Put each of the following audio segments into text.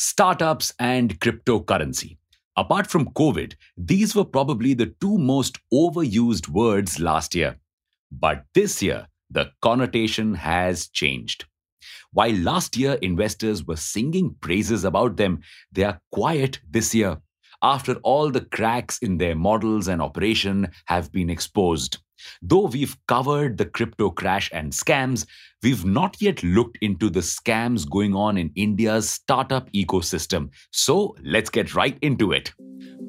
startups and cryptocurrency. Apart from COVID, these were probably the two most overused words last year. But this year, the connotation has changed. While last year investors were singing praises about them, they are quiet this year after all the cracks in their models and operation have been exposed. Though we've covered the crypto crash and scams, we've not yet looked into the scams going on in India's startup ecosystem. So let's get right into it.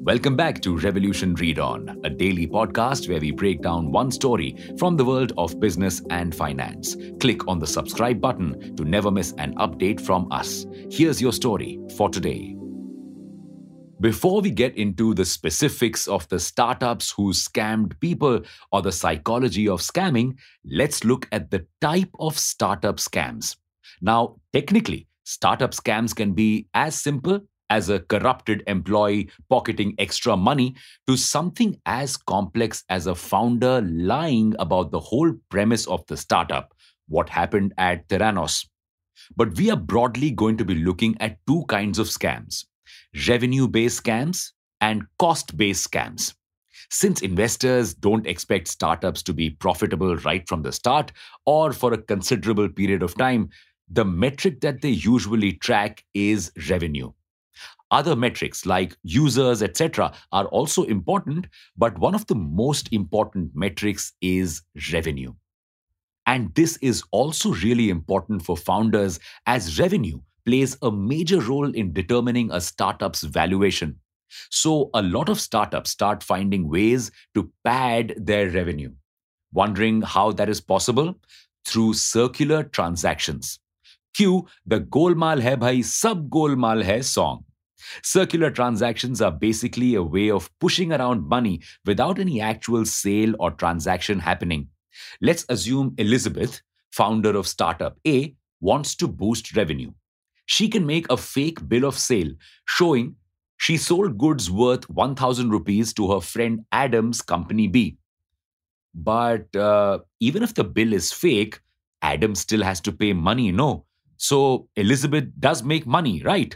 Welcome back to Revolution Read On, a daily podcast where we break down one story from the world of business and finance. Click on the subscribe button to never miss an update from us. Here's your story for today. Before we get into the specifics of the startups who scammed people or the psychology of scamming, let's look at the type of startup scams. Now, technically, startup scams can be as simple as a corrupted employee pocketing extra money to something as complex as a founder lying about the whole premise of the startup, what happened at Theranos. But we are broadly going to be looking at two kinds of scams revenue based scams, and cost based scams. Since investors don't expect startups to be profitable right from the start or for a considerable period of time, the metric that they usually track is revenue. Other metrics like users, etc., are also important, but one of the most important metrics is revenue. And this is also really important for founders as revenue plays a major role in determining a startup's valuation. So, a lot of startups start finding ways to pad their revenue. Wondering how that is possible? Through circular transactions. Cue the Golmaal Hai Bhai Sab Golmaal Hai song. Circular transactions are basically a way of pushing around money without any actual sale or transaction happening. Let's assume Elizabeth, founder of startup A, wants to boost revenue she can make a fake bill of sale showing she sold goods worth 1000 rupees to her friend Adam's company B. But uh, even if the bill is fake, Adam still has to pay money, no? So Elizabeth does make money, right?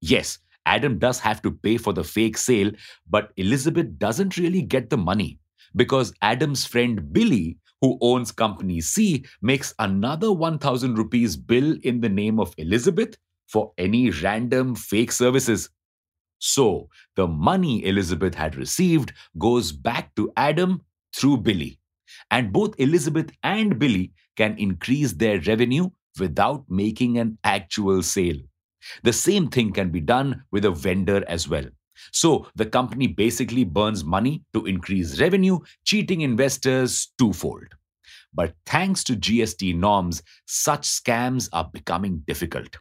Yes, Adam does have to pay for the fake sale, but Elizabeth doesn't really get the money because Adam's friend Billy who owns company C, makes another 1000 rupees bill in the name of Elizabeth for any random fake services. So, the money Elizabeth had received goes back to Adam through Billy. And both Elizabeth and Billy can increase their revenue without making an actual sale. The same thing can be done with a vendor as well. So the company basically burns money to increase revenue, cheating investors twofold. But thanks to GST norms, such scams are becoming difficult.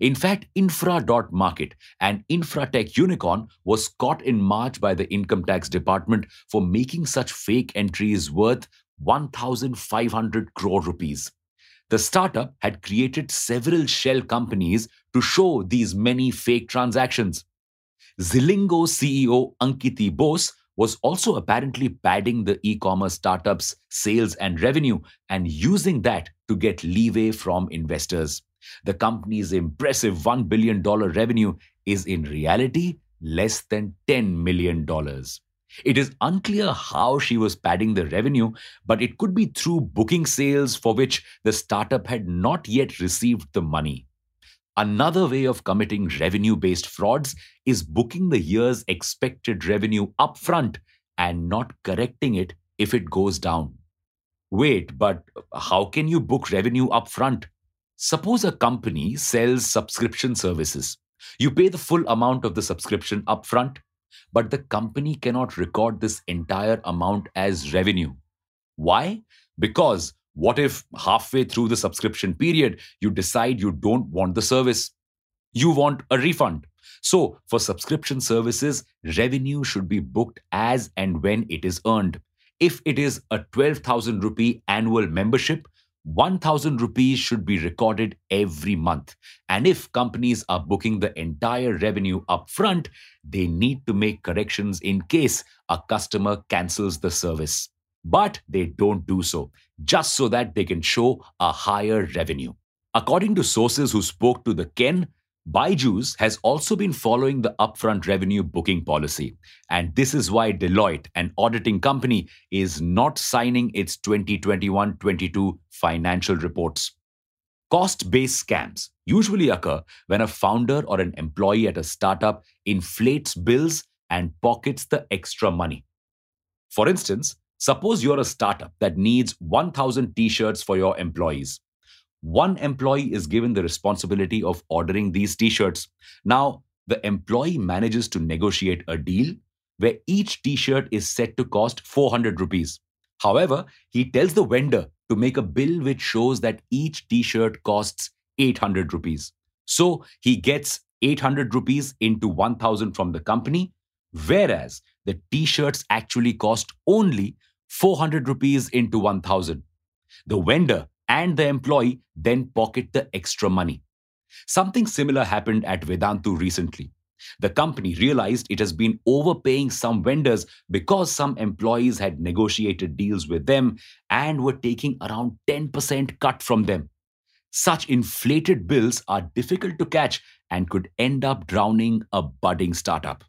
In fact, Infra.Market, an infratech unicorn, was caught in March by the Income Tax Department for making such fake entries worth 1,500 crore rupees. The startup had created several shell companies to show these many fake transactions. Zilingo CEO Ankiti Bose was also apparently padding the e commerce startup's sales and revenue and using that to get leeway from investors. The company's impressive $1 billion revenue is in reality less than $10 million. It is unclear how she was padding the revenue, but it could be through booking sales for which the startup had not yet received the money. Another way of committing revenue based frauds is booking the year's expected revenue upfront and not correcting it if it goes down. Wait, but how can you book revenue upfront? Suppose a company sells subscription services. You pay the full amount of the subscription upfront, but the company cannot record this entire amount as revenue. Why? Because what if halfway through the subscription period, you decide you don't want the service? You want a refund. So, for subscription services, revenue should be booked as and when it is earned. If it is a 12,000 rupee annual membership, 1000 rupees should be recorded every month. And if companies are booking the entire revenue upfront, they need to make corrections in case a customer cancels the service but they don't do so, just so that they can show a higher revenue. According to sources who spoke to the Ken, Byju's has also been following the upfront revenue booking policy, and this is why Deloitte, an auditing company, is not signing its 2021 22 financial reports. Cost based scams usually occur when a founder or an employee at a startup inflates bills and pockets the extra money. For instance, suppose you're a startup that needs 1,000 t shirts for your employees one employee is given the responsibility of ordering these t shirts. Now, the employee manages to negotiate a deal where each t shirt is set to cost 400 rupees. However, he tells the vendor to make a bill which shows that each t shirt costs 800 rupees. So he gets 800 rupees into 1000 from the company, whereas the t shirts actually cost only 400 rupees into 1000. The vendor and the employee then pocket the extra money. Something similar happened at Vedantu recently. The company realized it has been overpaying some vendors because some employees had negotiated deals with them and were taking around 10% cut from them. Such inflated bills are difficult to catch and could end up drowning a budding startup.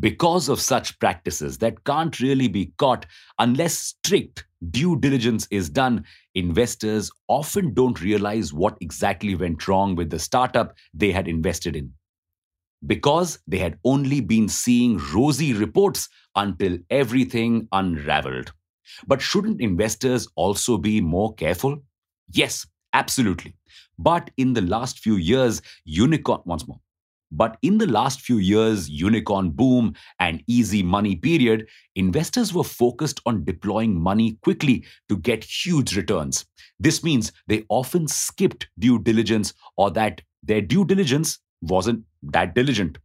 Because of such practices that can't really be caught unless strict due diligence is done, investors often don't realize what exactly went wrong with the startup they had invested in. Because they had only been seeing rosy reports until everything unraveled. But shouldn't investors also be more careful? Yes, absolutely. But in the last few years, unicorn, once more, but in the last few years, unicorn boom and easy money period, investors were focused on deploying money quickly to get huge returns. This means they often skipped due diligence or that their due diligence wasn't that diligent.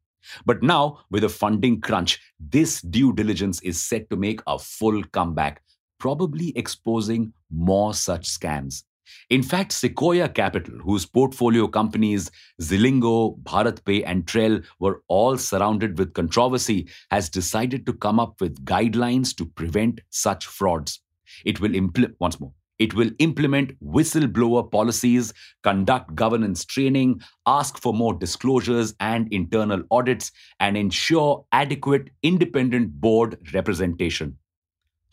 But now, with a funding crunch, this due diligence is set to make a full comeback, probably exposing more such scams. In fact, Sequoia Capital, whose portfolio companies Zilingo, BharatPe, and Trell were all surrounded with controversy, has decided to come up with guidelines to prevent such frauds. It will implement once more. It will implement whistleblower policies, conduct governance training, ask for more disclosures and internal audits, and ensure adequate independent board representation.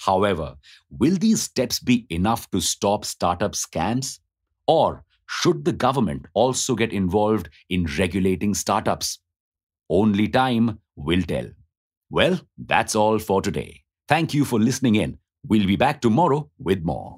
However, will these steps be enough to stop startup scams? Or should the government also get involved in regulating startups? Only time will tell. Well, that's all for today. Thank you for listening in. We'll be back tomorrow with more.